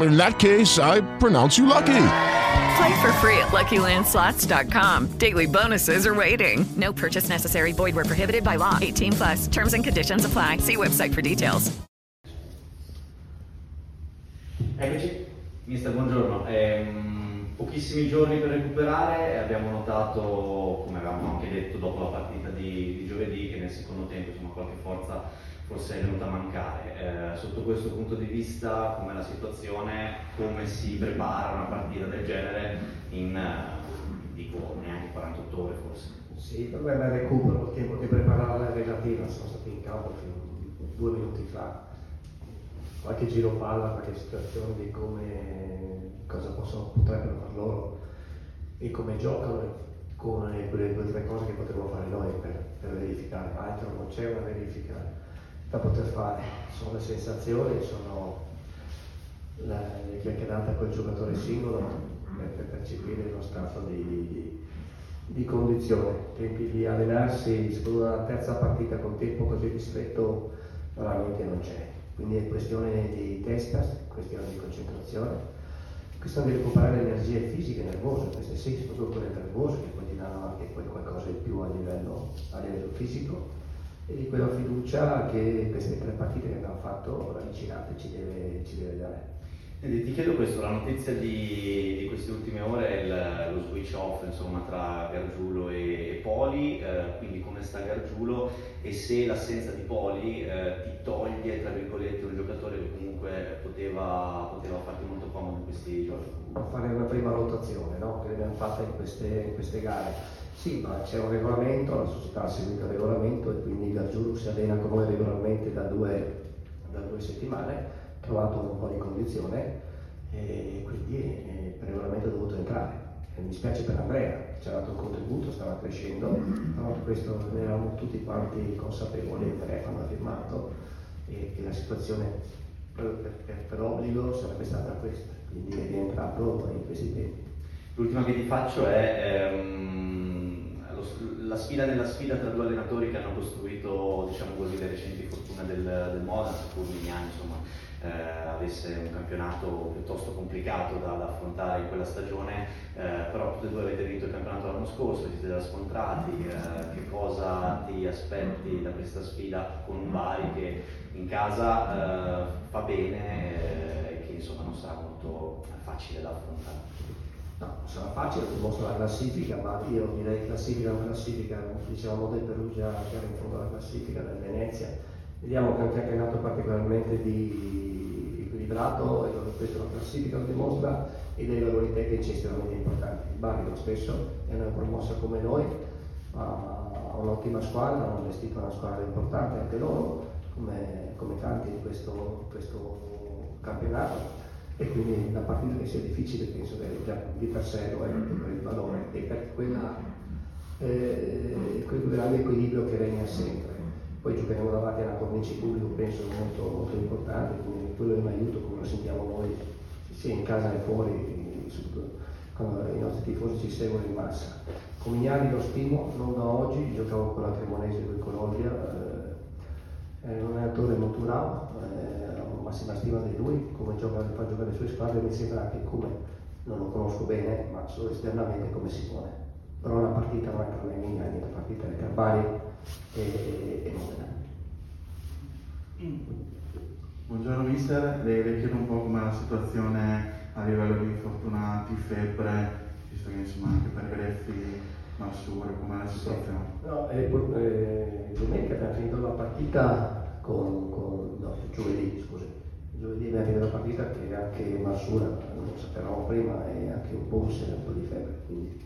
In that case, I pronounce you lucky. Play for free at LuckyLandSlots.com. Daily bonuses are waiting. No purchase necessary. Void were prohibited by law. 18 plus. Terms and conditions apply. See website for details. Eccoci, mister, buongiorno. Ehm, pochissimi giorni per recuperare e abbiamo notato, come avevamo anche detto dopo la partita di, di giovedì, che nel secondo tempo insomma, qualche forza forse è venuta a mancare. Eh, sotto questo punto di vista, com'è la situazione, come si prepara una partita del genere in, eh, dico, neanche 48 ore forse? Sì, il problema è il recupero, il tempo di preparare è relativo, sono stati in campo due minuti fa. Qualche giro palla, qualche situazione di come, cosa possono, potrebbero far loro e come giocano come quelle due o tre cose che potremmo fare noi per, per verificare, altro non c'è una verifica da poter fare, sono le sensazioni, sono la, le chiacchierate col giocatore singolo per, per percepire lo stato di, di, di condizione, tempi di allenarsi, secondo la terza partita con tempo così ristretto veramente non c'è, quindi è questione di testa, questione di concentrazione, questione di recuperare energie fisiche e nervose, queste sì, soprattutto quelle nervose che poi ti danno anche qualcosa di più a livello, a livello fisico e di quella fiducia che queste tre partite che abbiamo fatto ravvicinate ci deve, ci deve dare. Senti, ti chiedo questo, la notizia di, di queste ultime ore è il- lo switch off insomma, tra Gargiulo e, e Poli, eh, quindi come sta Gargiulo e se l'assenza di Poli eh, ti toglie tra virgolette un giocatore che comunque poteva, poteva farti molto comodo in questi giorni. fare una prima valutazione no? che abbiamo fatta in queste, in queste gare. Sì, ma c'è un regolamento, la società ha seguito il regolamento e quindi Gargiulo si allena con noi regolarmente da due, da due settimane, trovato un po' di condizione e quindi eh, per regolamento è dovuto entrare. E mi spiace per Andrea, ci ha dato un contributo, stava crescendo, però questo ne eravamo tutti quanti consapevoli, Andrea quando ha firmato, e che la situazione per, per- per obbligo sarebbe stata questa, quindi è rientrato in questi tempi. L'ultima che ti faccio è ehm, lo- la sfida nella sfida tra due allenatori che hanno costruito diciamo così, le recenti fortune del, del Modena, seppur Mignani insomma, eh, avesse un campionato piuttosto complicato da, da affrontare in quella stagione, eh, però tutti e due avete vinto il campionato l'anno scorso, vi siete scontrati, eh, che cosa ti aspetti da questa sfida con un Bari che in casa eh, fa bene eh, e che insomma non sarà molto facile da affrontare. No, sarà facile, ti mostro la classifica, ma io direi classifica o classifica, dicevamo del Perugia che era in fondo alla classifica, del Venezia. Vediamo che è un campionato particolarmente di equilibrato, e questo la classifica lo dimostra, e dei valori tecnici estremamente importanti. Il Bari lo stesso, è una promossa come noi, ha un'ottima squadra, hanno allestito una squadra importante anche loro, come, come tanti in questo, questo campionato e quindi la partita che sia difficile penso che già di per sé lo è per il valore e per quella, eh, quel grande equilibrio che regna sempre. Poi giocheremo davanti a una cornice pubblico penso molto, molto importante, quindi quello è un aiuto come lo sentiamo noi sia in casa che fuori, quando i nostri tifosi ci seguono in massa. Comignani lo stimo, non da oggi, giocavo con la Cremonese con Colombia, eh, è un allenatore molto bravo, eh, ho massima stima di lui, come gioca, fa sue squadre, mi sembra che come, non lo conosco bene, ma solo esternamente come si pone. Però la partita non è per me Mignani, la partita è per Bari e, e, e Modena. Buongiorno mister, le, le chiedo un po' com'è la situazione a livello di infortunati, febbre, visto che insomma anche per Greffi, Massura, com'è la situazione? No, eh, eh, domenica abbiamo finito la partita con, con giovedì, scusi, giovedì mi arriva la partita che anche Massura, non lo sapevamo prima, e anche un Ponsi ha un po' di febbre, quindi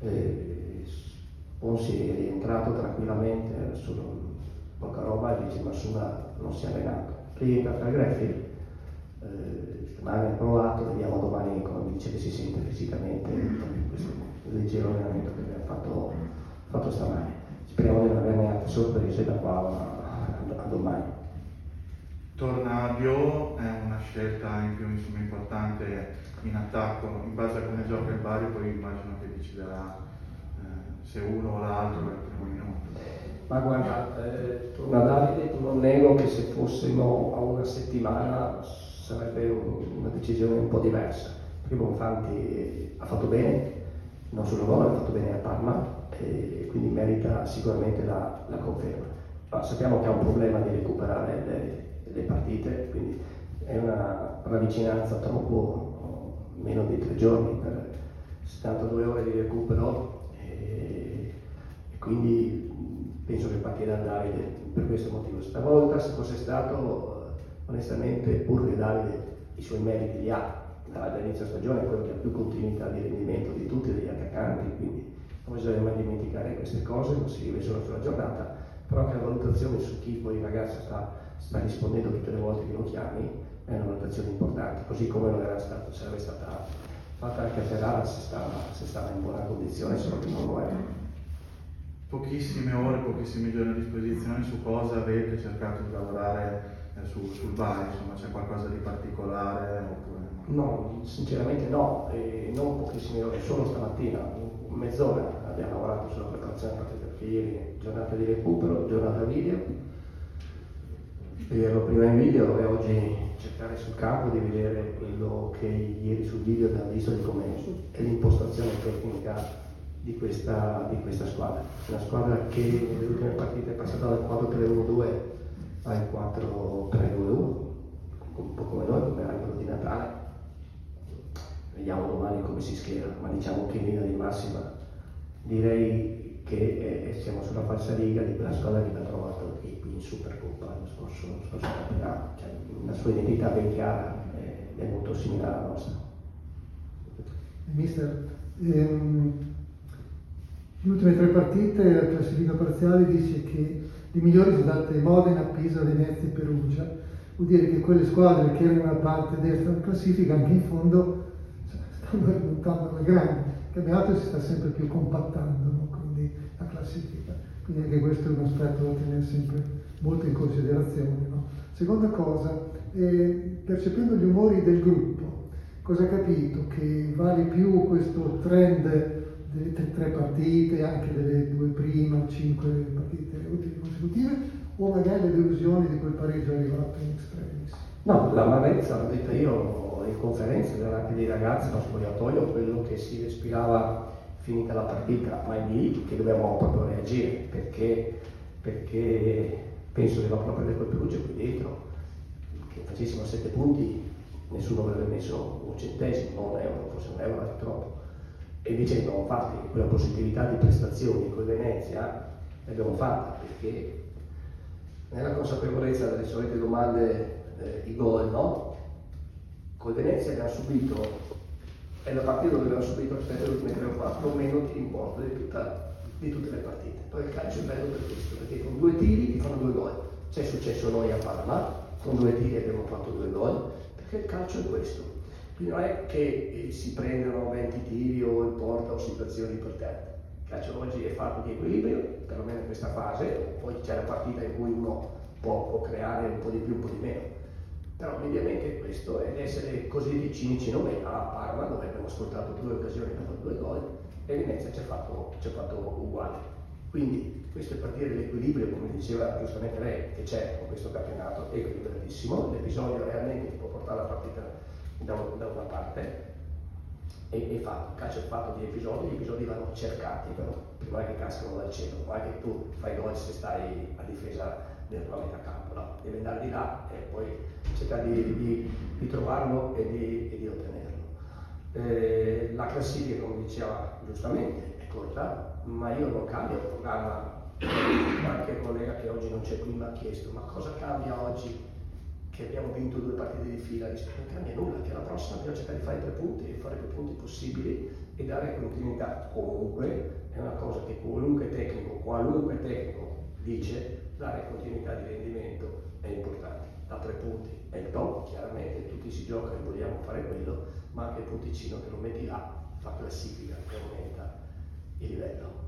eh, Ponsi è rientrato tranquillamente, solo poca roba e dice Massura non si è allenato. Rientra tra Greffi, eh, stamane ha provato, vediamo domani come dice che si sente fisicamente, questo leggero allenamento che abbiamo fatto, fatto stamane. Speriamo di non averne altre sorprese da qua a, a domani. Torna Dio, è una scelta in insomma, importante in attacco, in base a come gioca il Bari poi immagino che deciderà eh, se uno o l'altro per il primo minuto. Ma guarda, eh, torna Davide, non nego che se fossimo a una settimana sarebbe un, una decisione un po' diversa. Primo Infanti ha fatto bene, non solo gol, ha fatto bene a Parma e quindi merita sicuramente la, la conferma. Ma sappiamo che ha un problema di recuperare le, le partite, quindi è una ravvicinanza troppo, meno di tre giorni per 72 ore di recupero e, e quindi penso che partirà Davide per questo motivo. Stavolta se fosse stato onestamente pur che Davide i suoi meriti li ha dall'inizio stagione, quello che ha più continuità di rendimento di tutti degli attaccanti, quindi non bisogna mai dimenticare queste cose, non si vive solo sulla giornata, però anche la valutazione su chi poi il ragazzo sta, sta rispondendo tutte le volte che lo chiami è una valutazione importante, così come non era stato, sarebbe stata fatta anche a Ferrara se stava, se stava in buona condizione, solo che non lo era. Pochissime ore, pochissimi giorni a disposizione, su cosa avete cercato di lavorare eh, su, sul bar, insomma c'è qualcosa di particolare oppure no? Sinceramente no, e non pochissime ore, solo stamattina, mezz'ora abbiamo lavorato sulla preparazione perché ieri giornata di recupero, giornata video, vederlo prima in video e oggi cercare sul campo di vedere quello che ieri sul video abbiamo visto di come è l'impostazione tecnica di questa, di questa squadra. Una squadra che nelle ultime partite è passata dal 4-3-1-2 al 4-3-2-1, un po' come noi, come albero di Natale. Vediamo domani come si schiera, ma diciamo che in linea di massima direi che eh, siamo sulla falsa riga di quella squadra che abbiamo trovato qui in Supercoppa l'anno scorso, l'anno scorso cioè una sua identità ben chiara eh, è molto simile alla nostra. Mister, ehm, le ultime tre partite, la classifica parziale dice che le migliori sono state Modena, Pisa, Venezia e Perugia. Vuol dire che quelle squadre che erano nella parte destra della classifica anche in fondo stanno rimontando alla grande. Il campionato si sta sempre più compattando, no? quindi la classifica. Quindi anche questo è un aspetto da tenere sempre molto in considerazione. No? Seconda cosa, eh, percependo gli umori del gruppo, cosa ha capito? Che vale più questo trend delle tre partite, anche delle due prime, cinque partite utili consecutive, o magari le delusioni di quel pareggio arrivato in extremis? No, l'amarezza, l'ho detta io in conferenza, c'era anche dei ragazzi, lo spogliatoio, quello che si respirava finita la partita, ma è lì che dobbiamo proprio reagire, perché, perché penso che dopo la partita col Perugia qui dentro, che facessimo sette punti, nessuno avrebbe messo un centesimo, un euro, forse un euro è troppo. E invece abbiamo fatto quella positività di prestazioni con Venezia, l'abbiamo fatta perché nella consapevolezza delle solite domande, eh, i gol, no? Con Venezia abbiamo subito, è la partita dove abbiamo subito rispetto alle ultime 3 o 4 meno di importo di, tutta, di tutte le partite. Poi il calcio è bello per questo, perché con due tiri ti fanno due gol. C'è successo noi a Parma, con due tiri abbiamo fatto due gol, perché il calcio è questo. Quindi non è che eh, si prendono 20 tiri o in porta o situazioni te. Il calcio oggi è fatto di equilibrio, perlomeno in questa fase, poi c'è la partita in cui uno può, può creare un po' di più, un po' di meno. Però mediamente questo è essere così cinici noi a Parma dove abbiamo ascoltato due occasioni per fare due gol e Venezia ci ha fatto, ci ha fatto uguale. Quindi questo è partire dell'equilibrio, come diceva giustamente lei, che c'è con questo campionato, è equilibratissimo, l'episodio realmente può portare la partita da, da una parte e, e il calcio è fatto di episodi, gli episodi vanno cercati però, prima che cascano dal cielo, non è che tu fai gol se stai a difesa della tua metà campo, no? devi andare di là e poi cercare di, di, di trovarlo e di, e di ottenerlo. Eh, la classifica, come diceva giustamente, è corta, ma io non cambio il programma. Qualche collega che oggi non c'è qui mi ha chiesto ma cosa cambia oggi che abbiamo vinto due partite di fila, dice non cambia nulla, che la prossima dobbiamo cercare di fare tre punti e fare più punti possibili e dare continuità. Comunque è una cosa che qualunque tecnico, qualunque tecnico dice, dare continuità di rendimento è importante. Da tre punti è il top, chiaramente tutti si gioca e vogliamo fare quello, ma anche il punticino che lo metti là fa classifica e aumenta il livello.